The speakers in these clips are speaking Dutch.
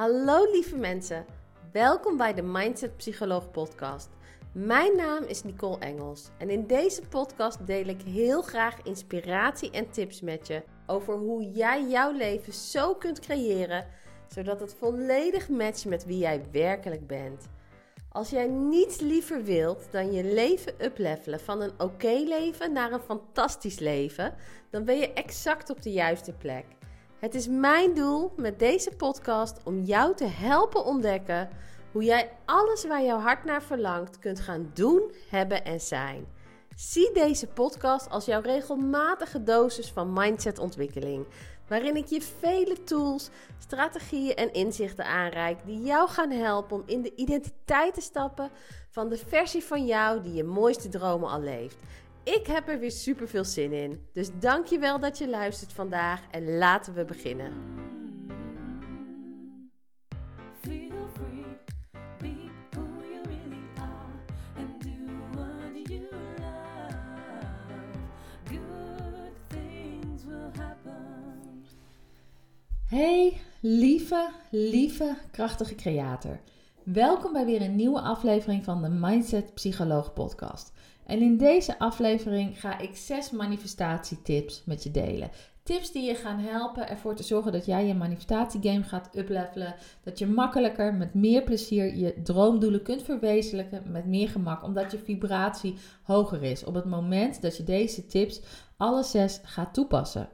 Hallo lieve mensen, welkom bij de Mindset Psycholoog podcast. Mijn naam is Nicole Engels en in deze podcast deel ik heel graag inspiratie en tips met je over hoe jij jouw leven zo kunt creëren zodat het volledig matcht met wie jij werkelijk bent. Als jij niets liever wilt dan je leven uplevelen van een oké leven naar een fantastisch leven, dan ben je exact op de juiste plek. Het is mijn doel met deze podcast om jou te helpen ontdekken hoe jij alles waar jouw hart naar verlangt kunt gaan doen, hebben en zijn. Zie deze podcast als jouw regelmatige dosis van mindsetontwikkeling, waarin ik je vele tools, strategieën en inzichten aanreik die jou gaan helpen om in de identiteit te stappen van de versie van jou die je mooiste dromen al leeft. Ik heb er weer super veel zin in. Dus dankjewel dat je luistert vandaag en laten we beginnen. Hey, lieve, lieve, krachtige creator. Welkom bij weer een nieuwe aflevering van de Mindset Psycholoog podcast. En in deze aflevering ga ik zes manifestatietips met je delen. Tips die je gaan helpen ervoor te zorgen dat jij je manifestatiegame gaat uplevelen. Dat je makkelijker, met meer plezier je droomdoelen kunt verwezenlijken met meer gemak. Omdat je vibratie hoger is op het moment dat je deze tips alle zes gaat toepassen.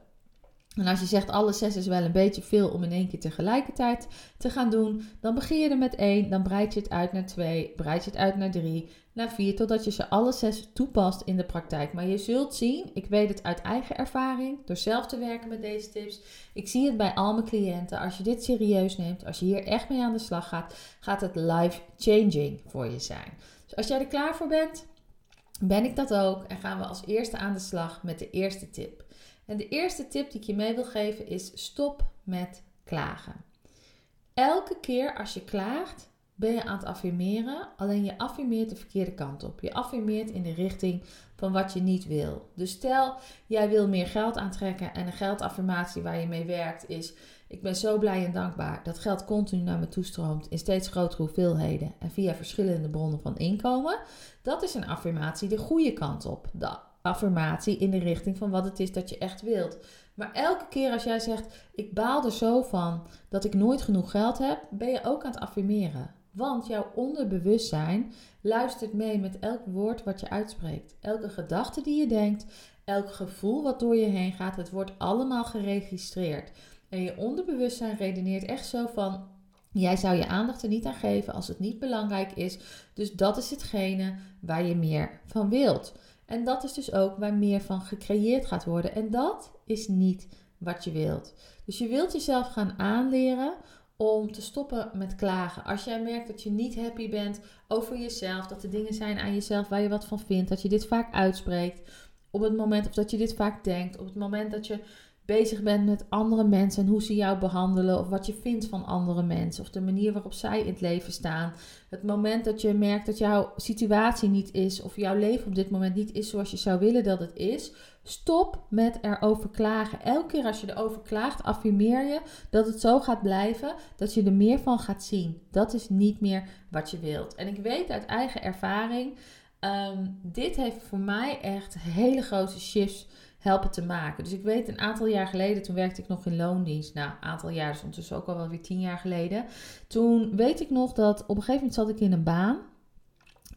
En als je zegt alle zes is wel een beetje veel om in één keer tegelijkertijd te gaan doen, dan begin je er met één, dan breid je het uit naar twee, breid je het uit naar drie, naar vier, totdat je ze alle zes toepast in de praktijk. Maar je zult zien, ik weet het uit eigen ervaring, door zelf te werken met deze tips. Ik zie het bij al mijn cliënten. Als je dit serieus neemt, als je hier echt mee aan de slag gaat, gaat het life changing voor je zijn. Dus als jij er klaar voor bent, ben ik dat ook en gaan we als eerste aan de slag met de eerste tip. En de eerste tip die ik je mee wil geven is stop met klagen. Elke keer als je klaagt, ben je aan het affirmeren, alleen je affirmeert de verkeerde kant op. Je affirmeert in de richting van wat je niet wil. Dus stel, jij wil meer geld aantrekken en een geldaffirmatie waar je mee werkt is: ik ben zo blij en dankbaar dat geld continu naar me toestroomt in steeds grotere hoeveelheden en via verschillende bronnen van inkomen. Dat is een affirmatie de goede kant op. De affirmatie in de richting van wat het is dat je echt wilt. Maar elke keer als jij zegt: Ik baal er zo van dat ik nooit genoeg geld heb, ben je ook aan het affirmeren. Want jouw onderbewustzijn luistert mee met elk woord wat je uitspreekt. Elke gedachte die je denkt, elk gevoel wat door je heen gaat, het wordt allemaal geregistreerd. En je onderbewustzijn redeneert echt zo van: Jij zou je aandacht er niet aan geven als het niet belangrijk is. Dus dat is hetgene waar je meer van wilt. En dat is dus ook waar meer van gecreëerd gaat worden. En dat is niet wat je wilt. Dus je wilt jezelf gaan aanleren om te stoppen met klagen. Als jij merkt dat je niet happy bent over jezelf, dat er dingen zijn aan jezelf waar je wat van vindt, dat je dit vaak uitspreekt op het moment of dat je dit vaak denkt, op het moment dat je bezig bent met andere mensen en hoe ze jou behandelen of wat je vindt van andere mensen of de manier waarop zij in het leven staan. Het moment dat je merkt dat jouw situatie niet is of jouw leven op dit moment niet is zoals je zou willen dat het is, stop met erover klagen. Elke keer als je erover klaagt, affirmeer je dat het zo gaat blijven, dat je er meer van gaat zien. Dat is niet meer wat je wilt. En ik weet uit eigen ervaring, um, dit heeft voor mij echt hele grote shifts helpen te maken. Dus ik weet een aantal jaar geleden, toen werkte ik nog in loondienst. Nou, een aantal jaar, dus ondertussen ook al wel weer tien jaar geleden. Toen weet ik nog dat op een gegeven moment zat ik in een baan.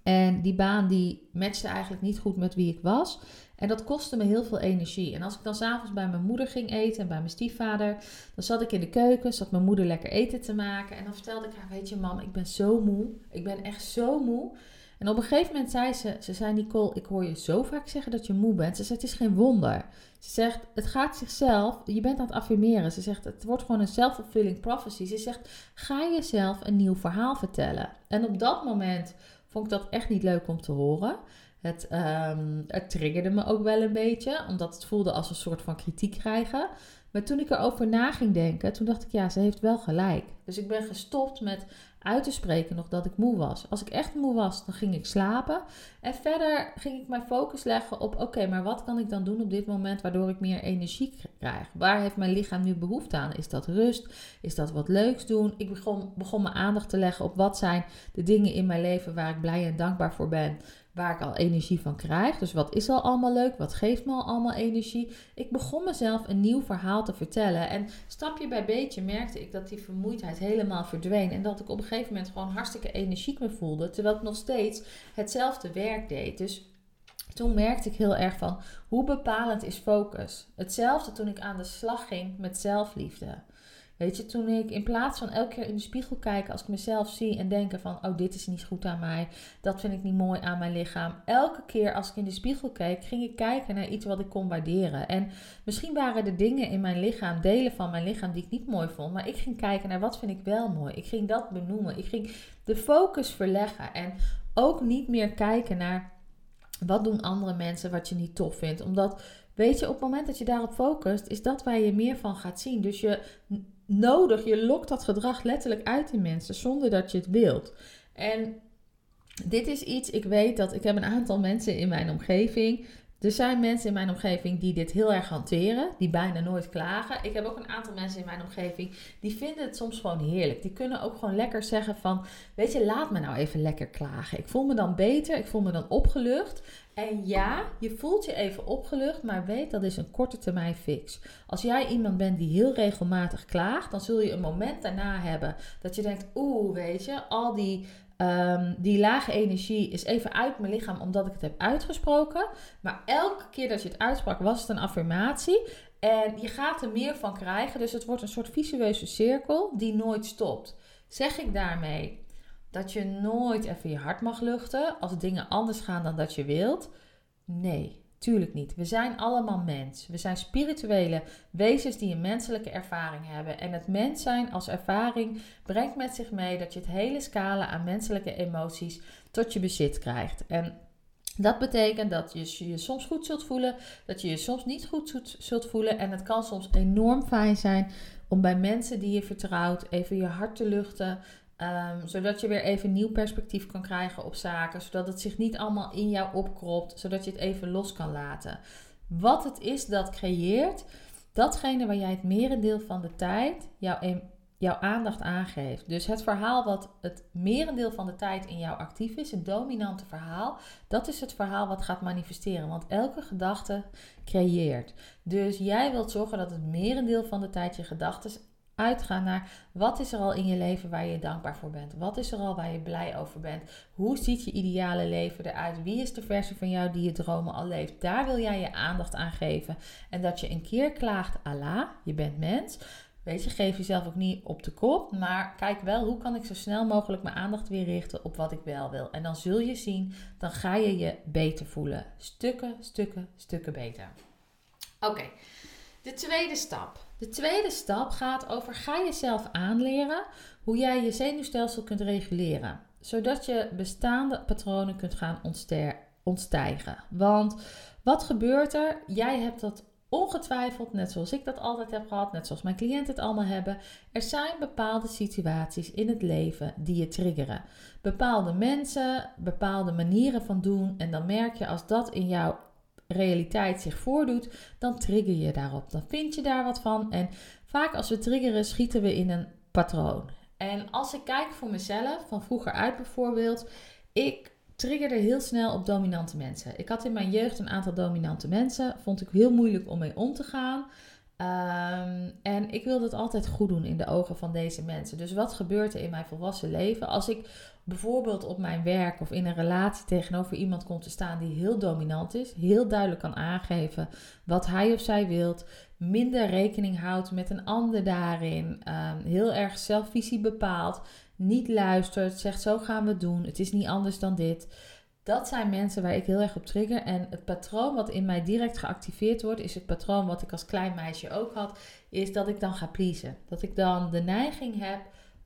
En die baan die matchte eigenlijk niet goed met wie ik was. En dat kostte me heel veel energie. En als ik dan s'avonds bij mijn moeder ging eten en bij mijn stiefvader, dan zat ik in de keuken, zat mijn moeder lekker eten te maken. En dan vertelde ik haar, weet je mam, ik ben zo moe. Ik ben echt zo moe. En op een gegeven moment zei ze, ze zei Nicole, ik hoor je zo vaak zeggen dat je moe bent. Ze zegt, het is geen wonder. Ze zegt, het gaat zichzelf, je bent aan het affirmeren. Ze zegt, het wordt gewoon een self-fulfilling prophecy. Ze zegt, ga jezelf een nieuw verhaal vertellen. En op dat moment vond ik dat echt niet leuk om te horen. Het, um, het triggerde me ook wel een beetje, omdat het voelde als een soort van kritiek krijgen. Maar toen ik erover na ging denken, toen dacht ik, ja, ze heeft wel gelijk. Dus ik ben gestopt met uit te spreken nog dat ik moe was. Als ik echt moe was, dan ging ik slapen. En verder ging ik mijn focus leggen op: oké, maar wat kan ik dan doen op dit moment waardoor ik meer energie krijg? Waar heeft mijn lichaam nu behoefte aan? Is dat rust? Is dat wat leuks doen? Ik begon, begon mijn aandacht te leggen op wat zijn de dingen in mijn leven waar ik blij en dankbaar voor ben waar ik al energie van krijg. Dus wat is al allemaal leuk? Wat geeft me al allemaal energie? Ik begon mezelf een nieuw verhaal te vertellen. En stapje bij beetje merkte ik dat die vermoeidheid helemaal verdween. En dat ik op een gegeven moment gewoon hartstikke energiek me voelde. Terwijl ik nog steeds hetzelfde werk deed. Dus toen merkte ik heel erg van hoe bepalend is focus. Hetzelfde toen ik aan de slag ging met zelfliefde. Weet je, toen ik in plaats van elke keer in de spiegel kijken als ik mezelf zie en denken van, oh dit is niet goed aan mij, dat vind ik niet mooi aan mijn lichaam. Elke keer als ik in de spiegel keek, ging ik kijken naar iets wat ik kon waarderen. En misschien waren er dingen in mijn lichaam, delen van mijn lichaam die ik niet mooi vond, maar ik ging kijken naar wat vind ik wel mooi. Ik ging dat benoemen. Ik ging de focus verleggen en ook niet meer kijken naar wat doen andere mensen wat je niet tof vindt. Omdat, weet je, op het moment dat je daarop focust, is dat waar je meer van gaat zien. Dus je nodig. Je lokt dat gedrag letterlijk uit in mensen zonder dat je het wilt. En dit is iets, ik weet dat ik heb een aantal mensen in mijn omgeving. Er zijn mensen in mijn omgeving die dit heel erg hanteren, die bijna nooit klagen. Ik heb ook een aantal mensen in mijn omgeving die vinden het soms gewoon heerlijk. Die kunnen ook gewoon lekker zeggen van, weet je, laat me nou even lekker klagen. Ik voel me dan beter, ik voel me dan opgelucht. En ja, je voelt je even opgelucht, maar weet dat is een korte termijn fix. Als jij iemand bent die heel regelmatig klaagt, dan zul je een moment daarna hebben dat je denkt, oeh, weet je, al die, um, die lage energie is even uit mijn lichaam omdat ik het heb uitgesproken. Maar elke keer dat je het uitsprak, was het een affirmatie. En je gaat er meer van krijgen, dus het wordt een soort visueuze cirkel die nooit stopt. Zeg ik daarmee dat je nooit even je hart mag luchten als dingen anders gaan dan dat je wilt? Nee, tuurlijk niet. We zijn allemaal mens. We zijn spirituele wezens die een menselijke ervaring hebben. En het mens zijn als ervaring brengt met zich mee dat je het hele scala aan menselijke emoties tot je bezit krijgt. En dat betekent dat je je soms goed zult voelen, dat je je soms niet goed zult voelen. En het kan soms enorm fijn zijn om bij mensen die je vertrouwt even je hart te luchten, Ehm, zodat je weer even nieuw perspectief kan krijgen op zaken. Zodat het zich niet allemaal in jou opkropt. Zodat je het even los kan laten. Wat het is dat creëert, datgene waar jij het merendeel van de tijd jouw, jouw aandacht aangeeft. Dus het verhaal wat het merendeel van de tijd in jou actief is, het dominante verhaal, dat is het verhaal wat gaat manifesteren. Want elke gedachte creëert. Dus jij wilt zorgen dat het merendeel van de tijd je gedachten uitgaan naar wat is er al in je leven waar je dankbaar voor bent? Wat is er al waar je blij over bent? Hoe ziet je ideale leven eruit? Wie is de versie van jou die je dromen al leeft? Daar wil jij je aandacht aan geven. En dat je een keer klaagt, Allah, je bent mens. Weet je, geef jezelf ook niet op de kop, maar kijk wel hoe kan ik zo snel mogelijk mijn aandacht weer richten op wat ik wel wil. En dan zul je zien, dan ga je je beter voelen. Stukken, stukken, stukken beter. Oké, de tweede stap. De tweede stap gaat over ga jezelf aanleren hoe jij je zenuwstelsel kunt reguleren. Zodat je bestaande patronen kunt gaan ontstijgen. Want wat gebeurt er? Jij hebt dat ongetwijfeld, net zoals ik dat altijd heb gehad, net zoals mijn cliënten het allemaal hebben. Er zijn bepaalde situaties in het leven die je triggeren. Bepaalde mensen, bepaalde manieren van doen. En dan merk je als dat in jouw realiteit zich voordoet, dan trigger je daarop. Dan vind je daar wat van. En vaak als we triggeren, schieten we in een patroon. En als ik kijk voor mezelf, van vroeger uit bijvoorbeeld, ik triggerde heel snel op dominante mensen. Ik had in mijn jeugd een aantal dominante mensen, vond ik heel moeilijk om mee om te gaan. Ehm, en ik wilde het altijd goed doen in de ogen van deze mensen. Dus wat gebeurt er in mijn volwassen leven als ik bijvoorbeeld op mijn werk of in een relatie tegenover iemand komt te staan die heel dominant is, heel duidelijk kan aangeven wat hij of zij wilt, minder rekening houdt met een ander daarin, um, heel erg zelfvisie bepaalt, niet luistert, zegt zo gaan we het doen, het is niet anders dan dit. Dat zijn mensen waar ik heel erg op trigger. En het patroon wat in mij direct geactiveerd wordt, is het patroon wat ik als klein meisje ook had, is dat ik dan ga pleasen. Dat ik dan de neiging heb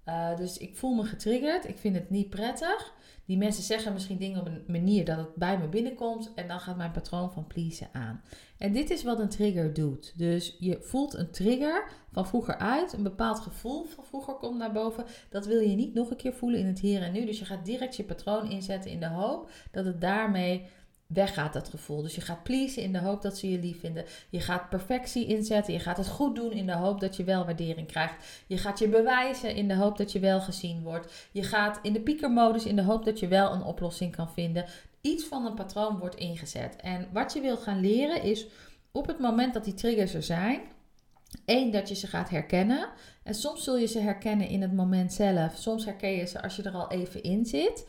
Uh, dus ik voel me getriggerd. Ik vind het niet prettig. Die mensen zeggen misschien dingen op een manier dat het bij me binnenkomt. En dan gaat mijn patroon van pleasen aan. En dit is wat een trigger doet. Dus je voelt een trigger van vroeger uit. Een bepaald gevoel van vroeger komt naar boven. Dat wil je niet nog een keer voelen in het hier en nu. Dus je gaat direct je patroon inzetten in de hoop dat het daarmee weggaat dat gevoel. Dus je gaat pleasen in de hoop dat ze je lief vinden. Je gaat perfectie inzetten. Je gaat het goed doen in de hoop dat je wel waardering krijgt. Je gaat je bewijzen in de hoop dat je wel gezien wordt. Je gaat in de piekermodus in de hoop dat je wel een oplossing kan vinden. Iets van een patroon wordt ingezet. En wat je wilt gaan leren is op het moment dat die triggers er zijn. Eén, dat je ze gaat herkennen. En soms zul je ze herkennen in het moment zelf. Soms herken je ze als je er al even in zit.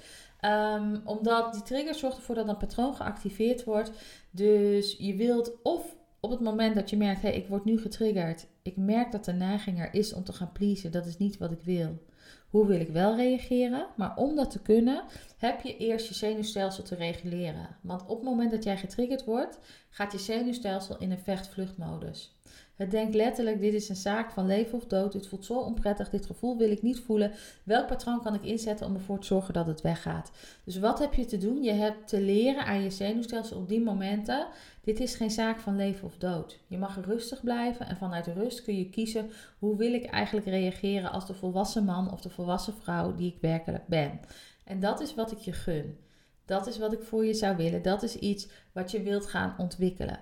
Um, omdat die trigger zorgt ervoor dat een patroon geactiveerd wordt. Dus je wilt of op het moment dat je merkt, hé, hey, ik word nu getriggerd. Ik merk dat de neiging er is om te gaan pleasen. Dat is niet wat ik wil. Hoe wil ik wel reageren? Maar om dat te kunnen, heb je eerst je zenuwstelsel te reguleren. Want op het moment dat jij getriggerd wordt, gaat je zenuwstelsel in een vecht-vluchtmodus. Het denkt letterlijk: dit is een zaak van leven of dood. Dit voelt zo onprettig. Dit gevoel wil ik niet voelen. Welk patroon kan ik inzetten om ervoor te zorgen dat het weggaat? Dus wat heb je te doen? Je hebt te leren aan je zenuwstelsel op die momenten. Dit is geen zaak van leven of dood. Je mag rustig blijven en vanuit rust kun je kiezen hoe wil ik eigenlijk reageren als de volwassen man of de volwassen vrouw die ik werkelijk ben. En dat is wat ik je gun. Dat is wat ik voor je zou willen. Dat is iets wat je wilt gaan ontwikkelen.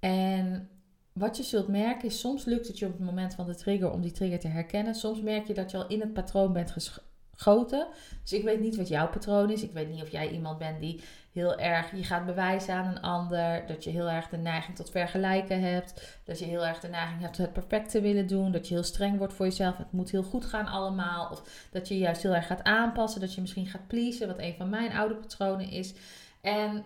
En wat je zult merken is, soms lukt het je op het moment van de trigger om die trigger te herkennen. Soms merk je dat je al in het patroon bent geschoten. Dus ik weet niet wat jouw patroon is. Ik weet niet of jij iemand bent die heel erg je gaat bewijzen aan een ander. Dat je heel erg de neiging tot vergelijken hebt. Dat je heel erg de neiging hebt het perfect te willen doen. Dat je heel streng wordt voor jezelf. Het moet heel goed gaan allemaal. Of dat je juist heel erg gaat aanpassen. Dat je misschien gaat pleasen, wat een van mijn oude patronen is. En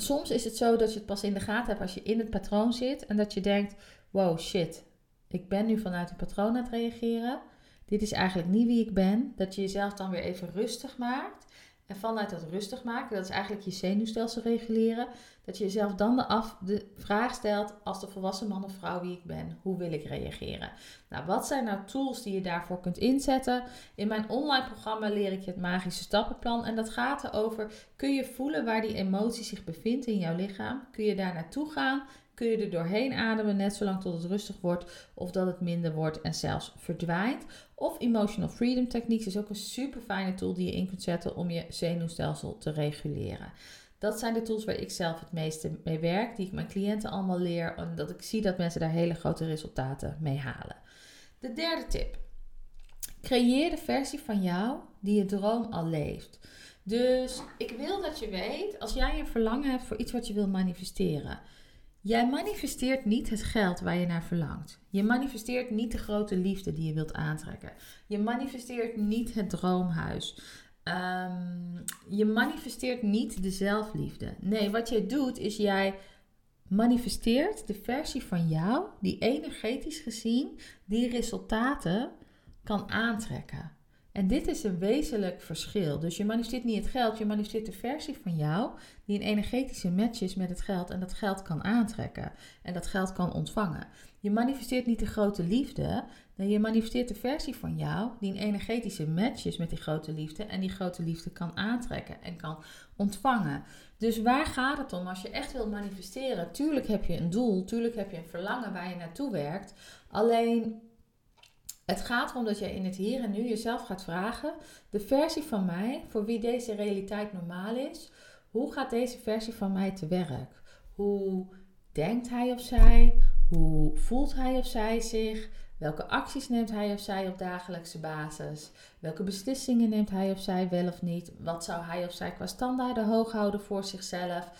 soms is het zo dat je het pas in de gaten hebt als je in het patroon zit en dat je denkt: wow, shit, ik ben nu vanuit een patroon aan het reageren. Dit is eigenlijk niet wie ik ben. Dat je jezelf dan weer even rustig maakt. En vanuit dat rustig maken, dat is eigenlijk je zenuwstelsel reguleren. Dat je jezelf dan de, af, de vraag stelt als de volwassen man of vrouw wie ik ben. Hoe wil ik reageren? Nou, wat zijn nou tools die je daarvoor kunt inzetten? In mijn online programma leer ik je het magische stappenplan. En dat gaat erover, kun je voelen waar die emotie zich bevindt in jouw lichaam? Kun je daar naartoe gaan? Kun je er doorheen ademen net zolang tot het rustig wordt of dat het minder wordt en zelfs verdwijnt? Of Emotional Freedom Techniques is ook een super fijne tool die je in kunt zetten om je zenuwstelsel te reguleren. Dat zijn de tools waar ik zelf het meeste mee werk, die ik mijn cliënten allemaal leer en dat ik zie dat mensen daar hele grote resultaten mee halen. De derde tip. Creëer de versie van jou die je droom al leeft. Dus ik wil dat je weet, als jij een verlangen hebt voor iets wat je wil manifesteren, Jij manifesteert niet het geld waar je naar verlangt. Je manifesteert niet de grote liefde die je wilt aantrekken. Je manifesteert niet het droomhuis. Ehm, je manifesteert niet de zelfliefde. Nee, wat jij doet is jij manifesteert de versie van jou die energetisch gezien die resultaten kan aantrekken. En dit is een wezenlijk verschil. Dus je manifesteert niet het geld, je manifesteert de versie van jou die een energetische match is met het geld en dat geld kan aantrekken en dat geld kan ontvangen. Je manifesteert niet de grote liefde, nee, je manifesteert de versie van jou die een energetische match is met die grote liefde en die grote liefde kan aantrekken en kan ontvangen. Dus waar gaat het om als je echt wilt manifesteren? Tuurlijk heb je een doel, tuurlijk heb je een verlangen waar je naartoe werkt. Alleen het gaat erom dat je in het hier en nu jezelf gaat vragen: de versie van mij, voor wie deze realiteit normaal is, hoe gaat deze versie van mij te werk? Hoe denkt hij of zij? Hoe voelt hij of zij zich? Welke acties neemt hij of zij op dagelijkse basis? Welke beslissingen neemt hij of zij wel of niet? Wat zou hij of zij qua standaarden hoog houden voor zichzelf?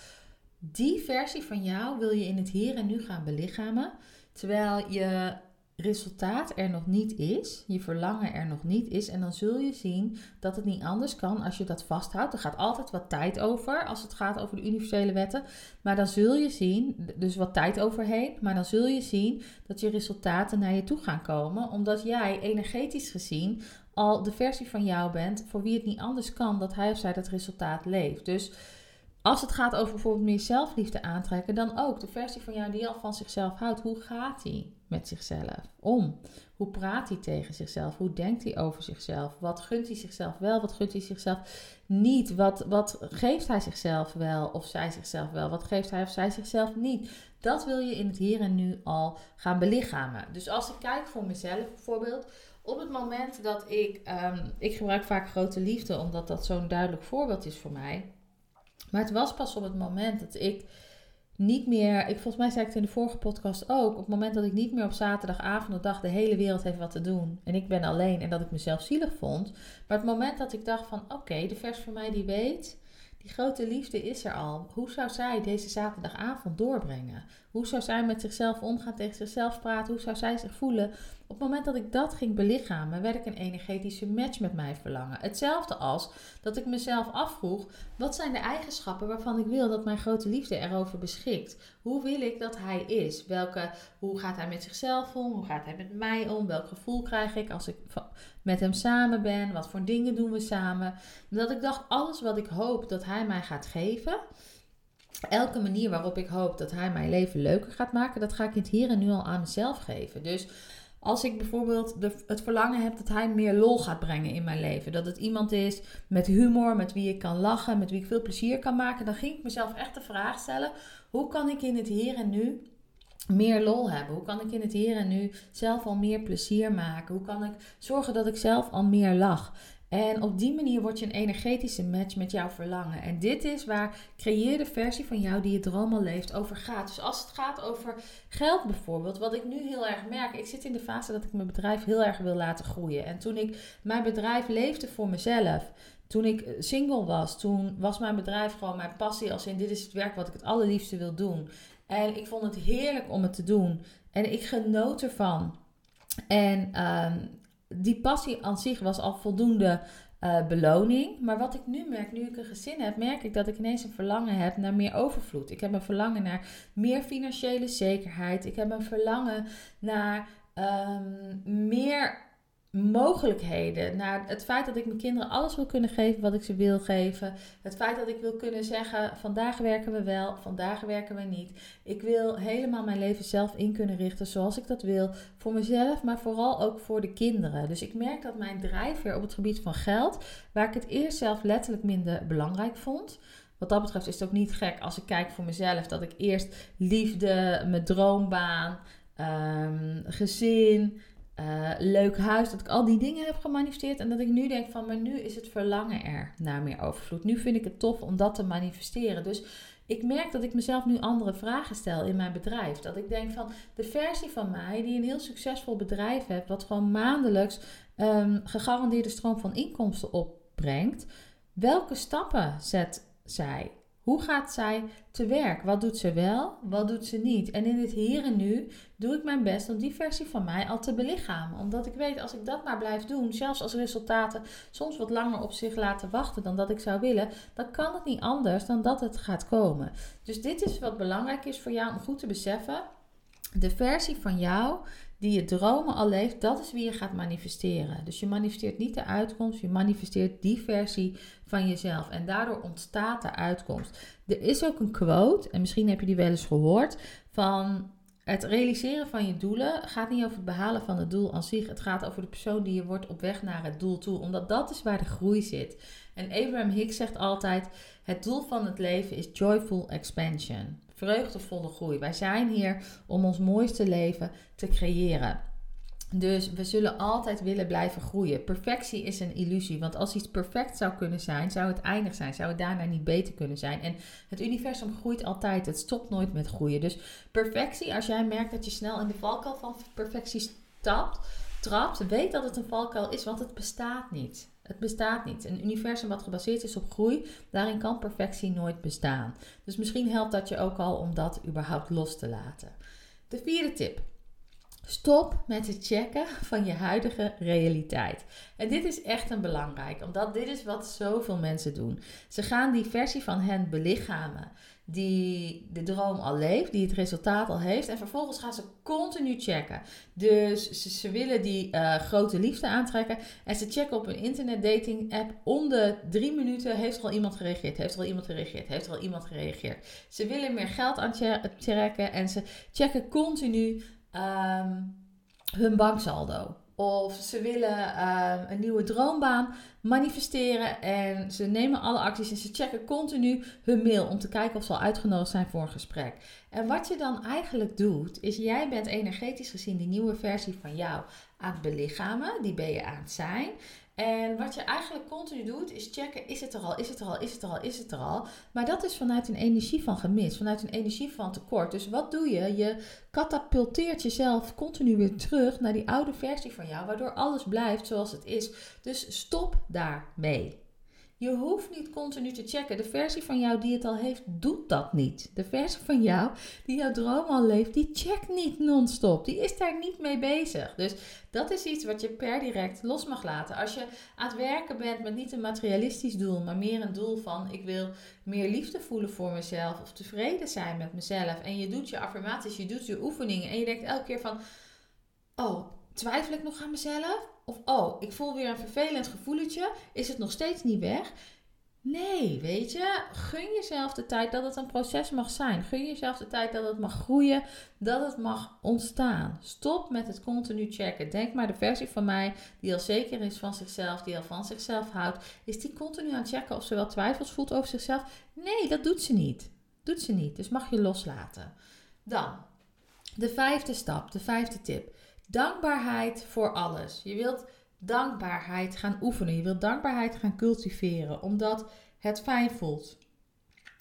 Die versie van jou wil je in het hier en nu gaan belichamen, terwijl je resultaat er nog niet is, je verlangen er nog niet is, en dan zul je zien dat het niet anders kan als je dat vasthoudt. Er gaat altijd wat tijd over als het gaat over de universele wetten, maar dan zul je zien, dus wat tijd overheen, maar dan zul je zien dat je resultaten naar je toe gaan komen, omdat jij energetisch gezien al de versie van jou bent voor wie het niet anders kan dat hij of zij dat resultaat leeft. Dus als het gaat over bijvoorbeeld meer zelfliefde aantrekken, dan ook de versie van jou die al van zichzelf houdt. Hoe gaat die? Met zichzelf om? Hoe praat hij tegen zichzelf? Hoe denkt hij over zichzelf? Wat gunt hij zichzelf wel? Wat gunt hij zichzelf niet? Wat, wat geeft hij zichzelf wel of zij zichzelf wel? Wat geeft hij of zij zichzelf niet? Dat wil je in het hier en nu al gaan belichamen. Dus als ik kijk voor mezelf bijvoorbeeld, op het moment dat ik, um, ik gebruik vaak grote liefde, omdat dat zo'n duidelijk voorbeeld is voor mij. Maar het was pas op het moment dat ik niet meer, ik, volgens mij zei ik het in de vorige podcast ook, op het moment dat ik niet meer op zaterdagavond dacht, de hele wereld heeft wat te doen en ik ben alleen en dat ik mezelf zielig vond. Maar het moment dat ik dacht van, oké, de vers voor mij die weet, die grote liefde is er al. Hoe zou zij deze zaterdagavond doorbrengen? Hoe zou zij met zichzelf omgaan, tegen zichzelf praten? Hoe zou zij zich voelen? Op het moment dat ik dat ging belichamen, werd ik een energetische match met mij verlangen. Hetzelfde als dat ik mezelf afvroeg: wat zijn de eigenschappen waarvan ik wil dat mijn grote liefde erover beschikt? Hoe wil ik dat hij is? Welke, hoe gaat hij met zichzelf om? Hoe gaat hij met mij om? Welk gevoel krijg ik als ik met hem samen ben? Wat voor dingen doen we samen? Dat ik dacht: alles wat ik hoop dat hij mij gaat geven elke manier waarop ik hoop dat hij mijn leven leuker gaat maken, dat ga ik het hier en nu al aan mezelf geven. Dus als ik bijvoorbeeld de, het verlangen heb dat hij meer lol gaat brengen in mijn leven. Dat het iemand is met humor, met wie ik kan lachen, met wie ik veel plezier kan maken. Dan ging ik mezelf echt de vraag stellen: hoe kan ik in het hier en nu meer lol hebben? Hoe kan ik in het hier en nu zelf al meer plezier maken? Hoe kan ik zorgen dat ik zelf al meer lach? En op die manier word je een energetische match met jouw verlangen. En dit is waar creëer de versie van jou die je droom al leeft over gaat. Dus als het gaat over geld bijvoorbeeld, wat ik nu heel erg merk. Ik zit in de fase dat ik mijn bedrijf heel erg wil laten groeien. En toen ik mijn bedrijf leefde voor mezelf, toen ik single was, toen was mijn bedrijf gewoon mijn passie. Als in dit is het werk wat ik het allerliefste wil doen. En ik vond het heerlijk om het te doen. En ik genoot ervan. En um, die passie aan zich was al voldoende uh, beloning. Maar wat ik nu merk, nu ik een gezin heb, merk ik dat ik ineens een verlangen heb naar meer overvloed. Ik heb een verlangen naar meer financiële zekerheid. Ik heb een verlangen naar um, meer mogelijkheden. Naar het feit dat ik mijn kinderen alles wil kunnen geven wat ik ze wil geven. Het feit dat ik wil kunnen zeggen: vandaag werken we wel, vandaag werken we niet. Ik wil helemaal mijn leven zelf in kunnen richten zoals ik dat wil. Voor mezelf, maar vooral ook voor de kinderen. Dus ik merk dat mijn drijfveer op het gebied van geld, waar ik het eerst zelf letterlijk minder belangrijk vond. Wat dat betreft is het ook niet gek als ik kijk voor mezelf dat ik eerst liefde, mijn droombaan, um, gezin, uh, leuk huis, dat ik al die dingen heb gemanifesteerd en dat ik nu denk van, maar nu is het verlangen er naar meer overvloed. Nu vind ik het tof om dat te manifesteren. Dus ik merk dat ik mezelf nu andere vragen stel in mijn bedrijf. Dat ik denk van de versie van mij die een heel succesvol bedrijf heeft, wat gewoon maandelijks um, gegarandeerde stroom van inkomsten opbrengt. Welke stappen zet zij? Hoe gaat zij te werk? Wat doet ze wel? Wat doet ze niet? En in het hier en nu doe ik mijn best om die versie van mij al te belichamen. Omdat ik weet, als ik dat maar blijf doen, zelfs als resultaten soms wat langer op zich laten wachten dan dat ik zou willen, dan kan het niet anders dan dat het gaat komen. Dus dit is wat belangrijk is voor jou om goed te beseffen. De versie van jou die je dromen al leeft, dat is wie je gaat manifesteren. Dus je manifesteert niet de uitkomst, je manifesteert die versie van jezelf. En daardoor ontstaat de uitkomst. Er is ook een quote, en misschien heb je die wel eens gehoord, van het realiseren van je doelen gaat niet over het behalen van het doel aan zich. Het gaat over de persoon die je wordt op weg naar het doel toe. Omdat dat is waar de groei zit. En Abraham Hicks zegt altijd: het doel van het leven is joyful expansion vreugdevolle groei. Wij zijn hier om ons mooiste leven te creëren. Dus we zullen altijd willen blijven groeien. Perfectie is een illusie. Want als iets perfect zou kunnen zijn, zou het eindig zijn. Zou het daarna niet beter kunnen zijn. En het universum groeit altijd. Het stopt nooit met groeien. Dus perfectie, als jij merkt dat je snel in de valkuil van perfectie stapt, trapt, weet dat het een valkuil is, want het bestaat niet. Het bestaat niet. Een universum wat gebaseerd is op groei, daarin kan perfectie nooit bestaan. Dus misschien helpt dat je ook al om dat überhaupt los te laten. De vierde tip. Stop met het checken van je huidige realiteit. En dit is echt een belangrijk, omdat dit is wat zoveel mensen doen. Ze gaan die versie van hen belichamen die de droom al leeft, die het resultaat al heeft. En vervolgens gaan ze continu checken. Dus ze, willen die uh, grote liefde aantrekken. En ze checken op een internetdating app. Om de drie minuten heeft er al iemand gereageerd. Heeft er al iemand gereageerd. Heeft er al iemand gereageerd. Ze willen meer geld aantrekken. En ze checken continu ehm, hun banksaldo. Of ze willen ehm, een nieuwe droombaan manifesteren en ze nemen alle acties en ze checken continu hun mail om te kijken of ze al uitgenodigd zijn voor een gesprek. En wat je dan eigenlijk doet, is jij bent energetisch gezien die nieuwe versie van jou aan het belichamen, die ben je aan het zijn. En wat je eigenlijk continu doet, is checken: is het er al, is het er al, is het er al, is het er al. Maar dat is vanuit een energie van gemis, vanuit een energie van tekort. Dus wat doe je? Je katapulteert jezelf continu weer terug naar die oude versie van jou, waardoor alles blijft zoals het is. Dus stop daarmee. Je hoeft niet continu te checken. De versie van jou die het al heeft, doet dat niet. De versie van jou die jouw droom al leeft, die checkt niet non-stop. Die is daar niet mee bezig. Dus dat is iets wat je per direct los mag laten. Als je aan het werken bent met niet een materialistisch doel, maar meer een doel van ik wil meer liefde voelen voor mezelf of tevreden zijn met mezelf. En je doet je affirmaties, je doet je oefeningen en je denkt elke keer van, oh, twijfel ik nog aan mezelf? Of oh, ik voel weer een vervelend gevoeletje. Is het nog steeds niet weg? Nee, weet je, gun jezelf de tijd dat het een proces mag zijn. Gun jezelf de tijd dat het mag groeien, dat het mag ontstaan. Stop met het continu checken. Denk maar, de versie van mij die al zeker is van zichzelf, die al van zichzelf houdt, is die continu aan het checken of ze wel twijfels voelt over zichzelf? Nee, dat doet ze niet. Doet ze niet. Dus mag je loslaten. Dan, de vijfde stap, de vijfde tip. Dankbaarheid voor alles. Je wilt dankbaarheid gaan oefenen. Je wilt dankbaarheid gaan cultiveren, omdat het fijn voelt.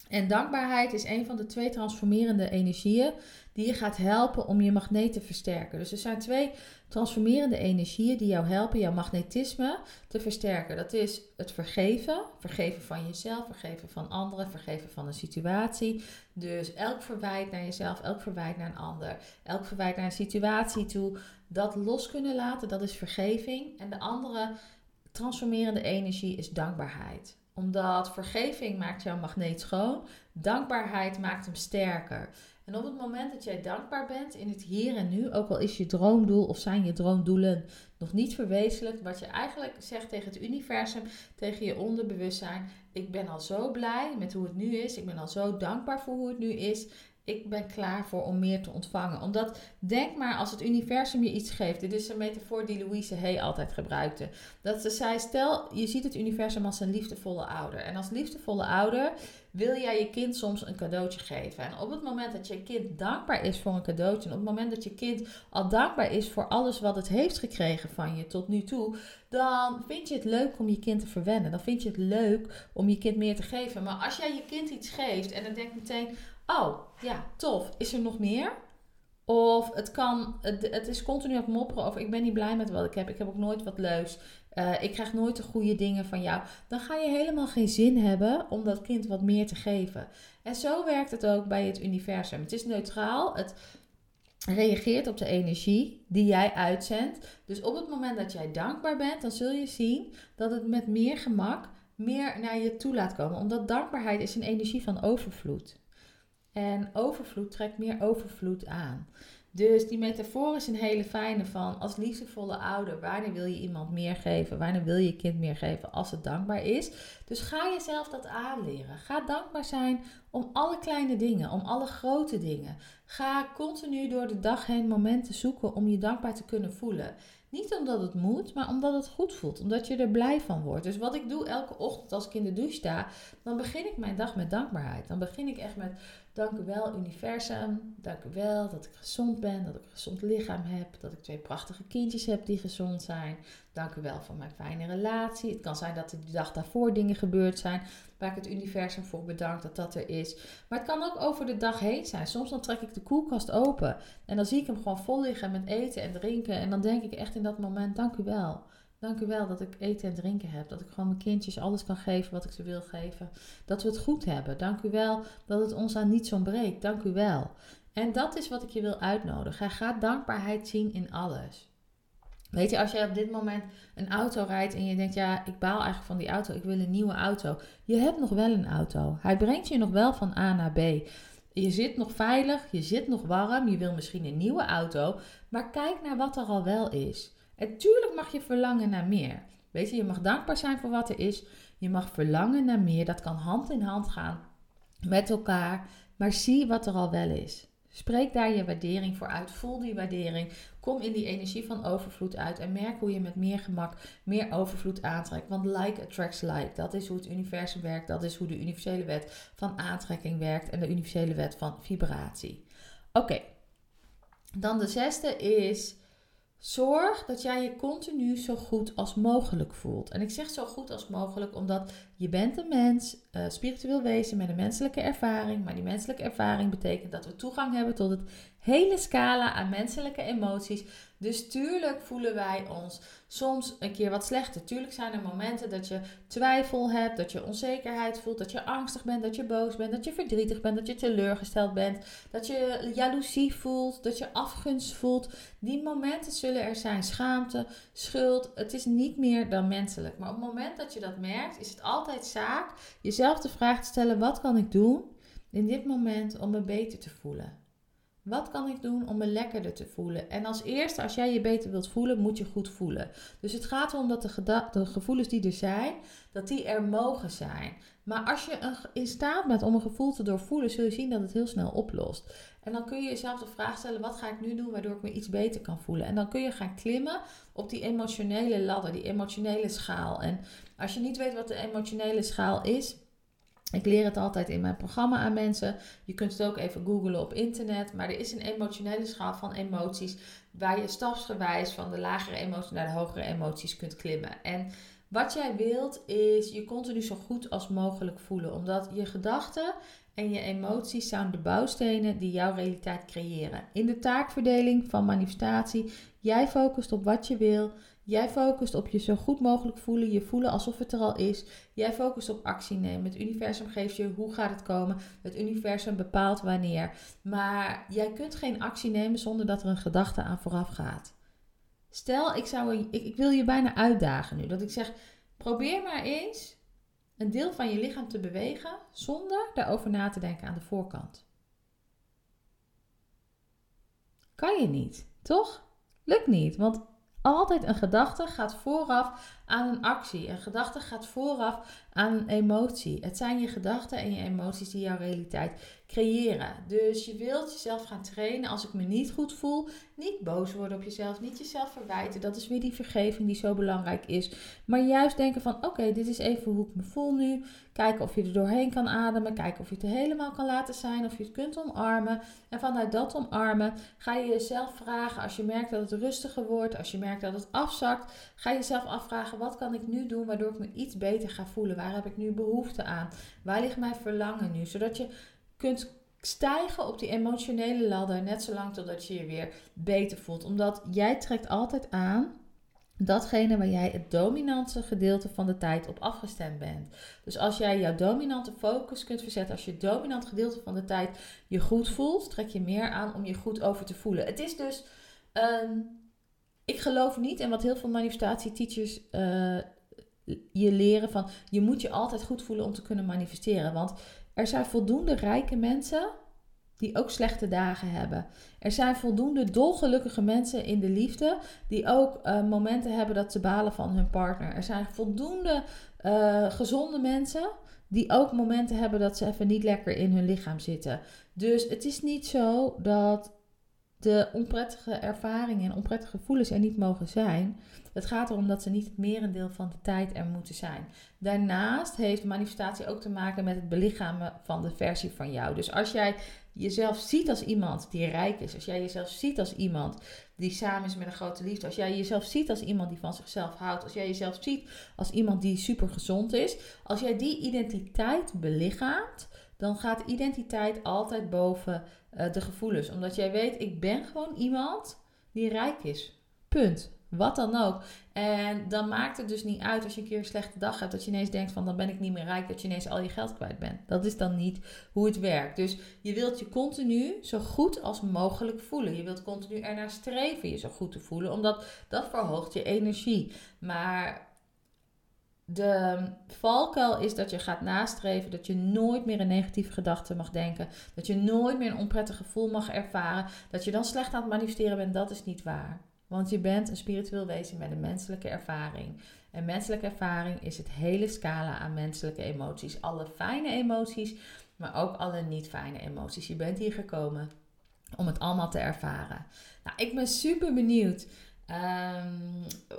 En dankbaarheid is een van de twee transformerende energieën die je gaat helpen om je magneet te versterken. Dus er zijn twee transformerende energieën die jou helpen jouw magnetisme te versterken. Dat is het vergeven, vergeven van jezelf, vergeven van anderen, vergeven van een situatie. Dus elk verwijt naar jezelf, elk verwijt naar een ander, elk verwijt naar een situatie toe, dat los kunnen laten, dat is vergeving. En de andere transformerende energie is dankbaarheid omdat vergeving maakt jouw magneet schoon, dankbaarheid maakt hem sterker. En op het moment dat jij dankbaar bent in het hier en nu, ook al is je droomdoel of zijn je droomdoelen nog niet verwezenlijkt, wat je eigenlijk zegt tegen het universum, tegen je onderbewustzijn, ik ben al zo blij met hoe het nu is, ik ben al zo dankbaar voor hoe het nu is ik ben klaar voor om meer te ontvangen. Omdat, denk maar, als het universum je iets geeft. Dit is een metafoor die Louise Hay altijd gebruikte. Dat ze zei, stel, je ziet het universum als een liefdevolle ouder. En als liefdevolle ouder wil jij je kind soms een cadeautje geven. En op het moment dat je kind dankbaar is voor een cadeautje. En op het moment dat je kind al dankbaar is voor alles wat het heeft gekregen van je tot nu toe. Dan vind je het leuk om je kind te verwennen. Dan vind je het leuk om je kind meer te geven. Maar als jij je kind iets geeft en dan denkt meteen oh ja, tof, is er nog meer? Of het kan, het, is continu het mopperen over ik ben niet blij met wat ik heb, ik heb ook nooit wat leuks. Uh, ik krijg nooit de goede dingen van jou. Dan ga je helemaal geen zin hebben om dat kind wat meer te geven. En zo werkt het ook bij het universum. Het is neutraal. Het reageert op de energie die jij uitzendt. Dus op het moment dat jij dankbaar bent, dan zul je zien dat het met meer gemak meer naar je toe laat komen. Omdat dankbaarheid is een energie van overvloed. En overvloed trekt meer overvloed aan. Dus die metafoor is een hele fijne van als liefdevolle ouder, wanneer wil je iemand meer geven? Wanneer wil je je kind meer geven als het dankbaar is? Dus ga jezelf dat aanleren. Ga dankbaar zijn om alle kleine dingen, om alle grote dingen. Ga continu door de dag heen momenten zoeken om je dankbaar te kunnen voelen. Niet omdat het moet, maar omdat het goed voelt. Omdat je er blij van wordt. Dus wat ik doe elke ochtend als ik in de douche sta, dan begin ik mijn dag met dankbaarheid. Dan begin ik echt met Dank u wel, universum. Dank u wel dat ik gezond ben, dat ik een gezond lichaam heb, dat ik twee prachtige kindjes heb die gezond zijn. Dank u wel voor mijn fijne relatie. Het kan zijn dat er de dag daarvoor dingen gebeurd zijn waar ik het universum voor bedank dat dat er is. Maar het kan ook over de dag heen zijn. Soms dan trek ik de koelkast open en dan zie ik hem gewoon vol liggen met eten en drinken. En dan denk ik echt in dat moment, dank u wel. Dank u wel dat ik eten en drinken heb. Dat ik gewoon mijn kindjes alles kan geven wat ik ze wil geven. Dat we het goed hebben. Dank u wel dat het ons aan niets ontbreekt. Dank u wel. En dat is wat ik je wil uitnodigen. Ga dankbaarheid zien in alles. Weet je, als jij op dit moment een auto rijdt en je denkt, ja, ik baal eigenlijk van die auto, ik wil een nieuwe auto. Je hebt nog wel een auto. Hij brengt je nog wel van A naar B. Je zit nog veilig, je zit nog warm, je wil misschien een nieuwe auto, maar kijk naar wat er al wel is. En tuurlijk mag je verlangen naar meer. Weet je, je mag dankbaar zijn voor wat er is. Je mag verlangen naar meer. Dat kan hand in hand gaan met elkaar. Maar zie wat er al wel is. Spreek daar je waardering voor uit. Voel die waardering. Kom in die energie van overvloed uit. En merk hoe je met meer gemak meer overvloed aantrekt. Want like attracts like. Dat is hoe het universum werkt. Dat is hoe de universele wet van aantrekking werkt. En de universele wet van vibratie. Oké. Dan de zesde is Zorg dat jij je continu zo goed als mogelijk voelt. En ik zeg zo goed als mogelijk omdat je bent een mens, uh, spiritueel wezen met een menselijke ervaring. Maar die menselijke ervaring betekent dat we toegang hebben tot het hele scala aan menselijke emoties. Dus tuurlijk voelen wij ons soms een keer wat slechter. Tuurlijk zijn er momenten dat je twijfel hebt, dat je onzekerheid voelt, dat je angstig bent, dat je boos bent, dat je verdrietig bent, dat je teleurgesteld bent, dat je jaloezie voelt, dat je afgunst voelt. Die momenten zullen er zijn. Schaamte, schuld. Het is niet meer dan menselijk. Maar op het moment dat je dat merkt, is het altijd zaak jezelf de vraag te stellen: wat kan ik doen in dit moment om me beter te voelen? Wat kan ik doen om me lekkerder te voelen? En als eerste, als jij je beter wilt voelen, moet je goed voelen. Dus het gaat erom dat de, de gevoelens die er zijn, dat die er mogen zijn. Maar als je in staat bent om een gevoel te doorvoelen, zul je zien dat het heel snel oplost. En dan kun je jezelf de vraag stellen: wat ga ik nu doen waardoor ik me iets beter kan voelen? En dan kun je gaan klimmen op die emotionele ladder, die emotionele schaal. En als je niet weet wat de emotionele schaal is, ik leer het altijd in mijn programma aan mensen. Je kunt het ook even googlen op internet. Maar er is een emotionele schaal van emoties. Waar je stapsgewijs van de lagere emoties naar de hogere emoties kunt klimmen. En wat jij wilt is je continu zo goed als mogelijk voelen. Omdat je gedachten en je emoties zijn de bouwstenen die jouw realiteit creëren. In de taakverdeling van manifestatie, jij focust op wat je wil. Jij focust op je zo goed mogelijk voelen, je voelen alsof het er al is. Jij focust op actie nemen. Het universum geeft je hoe gaat het komen. Het universum bepaalt wanneer. Maar jij kunt geen actie nemen zonder dat er een gedachte aan vooraf gaat. Stel, ik, zou, ik, ik wil je bijna uitdagen nu. Dat ik zeg, probeer maar eens een deel van je lichaam te bewegen zonder daarover na te denken aan de voorkant. Kan je niet, toch? Lukt niet, want altijd een gedachte gaat vooraf aan een actie. Een gedachte gaat vooraf aan een emotie. Het zijn je gedachten en je emoties die jouw realiteit creëren. Dus je wilt jezelf gaan trainen als ik me niet goed voel. Niet boos worden op jezelf, niet jezelf verwijten. Dat is weer die vergeving die zo belangrijk is. Maar juist denken van oké, dit is even hoe ik me voel nu. Kijken of je er doorheen kan ademen. Kijken of je het er helemaal kan laten zijn. Of je het kunt omarmen. En vanuit dat omarmen ga je jezelf vragen als je merkt dat het rustiger wordt. Als je merkt dat het afzakt. Ga je jezelf afvragen wat kan ik nu doen waardoor ik me iets beter ga voelen. Waar heb ik nu behoefte aan? Waar ligt mijn verlangen nu? Zodat je kunt stijgen op die emotionele ladder net zolang totdat je je weer beter voelt. Omdat jij trekt altijd aan datgene waar jij het dominante gedeelte van de tijd op afgestemd bent. Dus als jij jouw dominante focus kunt verzetten, als je het dominant gedeelte van de tijd je goed voelt, trek je meer aan om je goed over te voelen. Het is dus, um, ik geloof niet in wat heel veel manifestatie-teachers uh, je leren van, je moet je altijd goed voelen om te kunnen manifesteren. Want er zijn voldoende rijke mensen die ook slechte dagen hebben. Er zijn voldoende dolgelukkige mensen in de liefde die ook uh, momenten hebben dat ze balen van hun partner. Er zijn voldoende uh, gezonde mensen die ook momenten hebben dat ze even niet lekker in hun lichaam zitten. Dus het is niet zo dat de onprettige ervaringen en onprettige gevoelens er niet mogen zijn. Het gaat erom dat ze niet het merendeel van de tijd er moeten zijn. Daarnaast heeft manifestatie ook te maken met het belichamen van de versie van jou. Dus als jij jezelf ziet als iemand die rijk is, als jij jezelf ziet als iemand die samen is met een grote liefde, als jij jezelf ziet als iemand die van zichzelf houdt, als jij jezelf ziet als iemand die super gezond is, als jij die identiteit belichaamt, dan gaat identiteit altijd boven uh, de gevoelens. Omdat jij weet, ik ben gewoon iemand die rijk is. Punt. Wat dan ook. En dan maakt het dus niet uit als je een keer een slechte dag hebt. Dat je ineens denkt van dan ben ik niet meer rijk. Dat je ineens al je geld kwijt bent. Dat is dan niet hoe het werkt. Dus je wilt je continu zo goed als mogelijk voelen. Je wilt continu ernaar streven je zo goed te voelen. Omdat dat verhoogt je energie. Maar de valkuil is dat je gaat nastreven dat je nooit meer een negatieve gedachte mag denken. Dat je nooit meer een onprettig gevoel mag ervaren. Dat je dan slecht aan het manifesteren bent. Dat is niet waar. Want je bent een spiritueel wezen met een menselijke ervaring. En menselijke ervaring is het hele scala aan menselijke emoties. Alle fijne emoties, maar ook alle niet fijne emoties. Je bent hier gekomen om het allemaal te ervaren. Nou, ik ben super benieuwd Ehm,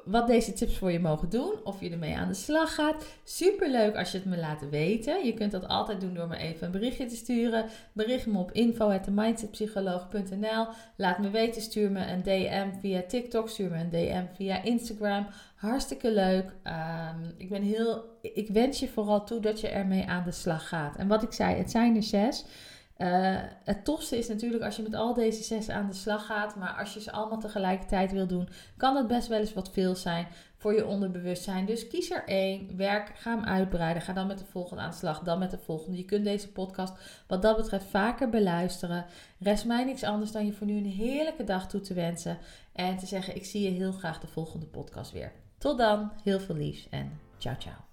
wat deze tips voor je mogen doen, of je ermee aan de slag gaat. Super leuk als je het me laat weten. Je kunt dat altijd doen door me even een berichtje te sturen. Bericht me op info@mindsetpsycholoog.nl. Laat me weten, stuur me een DM via TikTok, stuur me een DM via Instagram. Hartstikke leuk. Ehm, ik ben heel, ik wens je vooral toe dat je ermee aan de slag gaat. En wat ik zei, het zijn er zes. Uh, het tofste is natuurlijk als je met al deze zes aan de slag gaat. Maar als je ze allemaal tegelijkertijd wil doen, kan het best wel eens wat veel zijn voor je onderbewustzijn. Dus kies er één, werk, ga hem uitbreiden. Ga dan met de volgende aan de slag, dan met de volgende. Je kunt deze podcast wat dat betreft vaker beluisteren. Rest mij niks anders dan je voor nu een heerlijke dag toe te wensen. En te zeggen, ik zie je heel graag de volgende podcast weer. Tot dan, heel veel liefs en ciao ciao.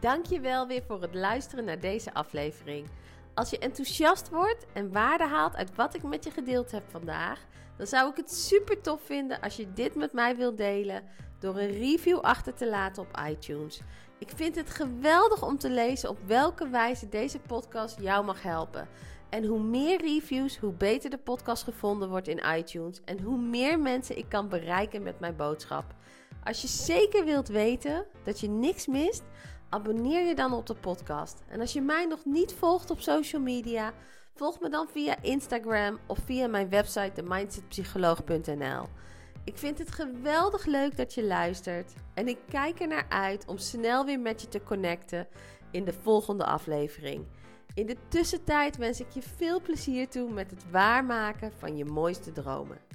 Dank je wel weer voor het luisteren naar deze aflevering. Als je enthousiast wordt en waarde haalt uit wat ik met je gedeeld heb vandaag, dan zou ik het super tof vinden als je dit met mij wilt delen door een review achter te laten op iTunes. Ik vind het geweldig om te lezen op welke wijze deze podcast jou mag helpen. En hoe meer reviews, hoe beter de podcast gevonden wordt in iTunes en hoe meer mensen ik kan bereiken met mijn boodschap. Als je zeker wilt weten dat je niks mist, abonneer je dan op de podcast. En als je mij nog niet volgt op social media, volg me dan via Instagram of via mijn website themindsetpsycholoog.nl. Ik vind het geweldig leuk dat je luistert en ik kijk er naar uit om snel weer met je te connecten in de volgende aflevering. In de tussentijd wens ik je veel plezier toe met het waarmaken van je mooiste dromen.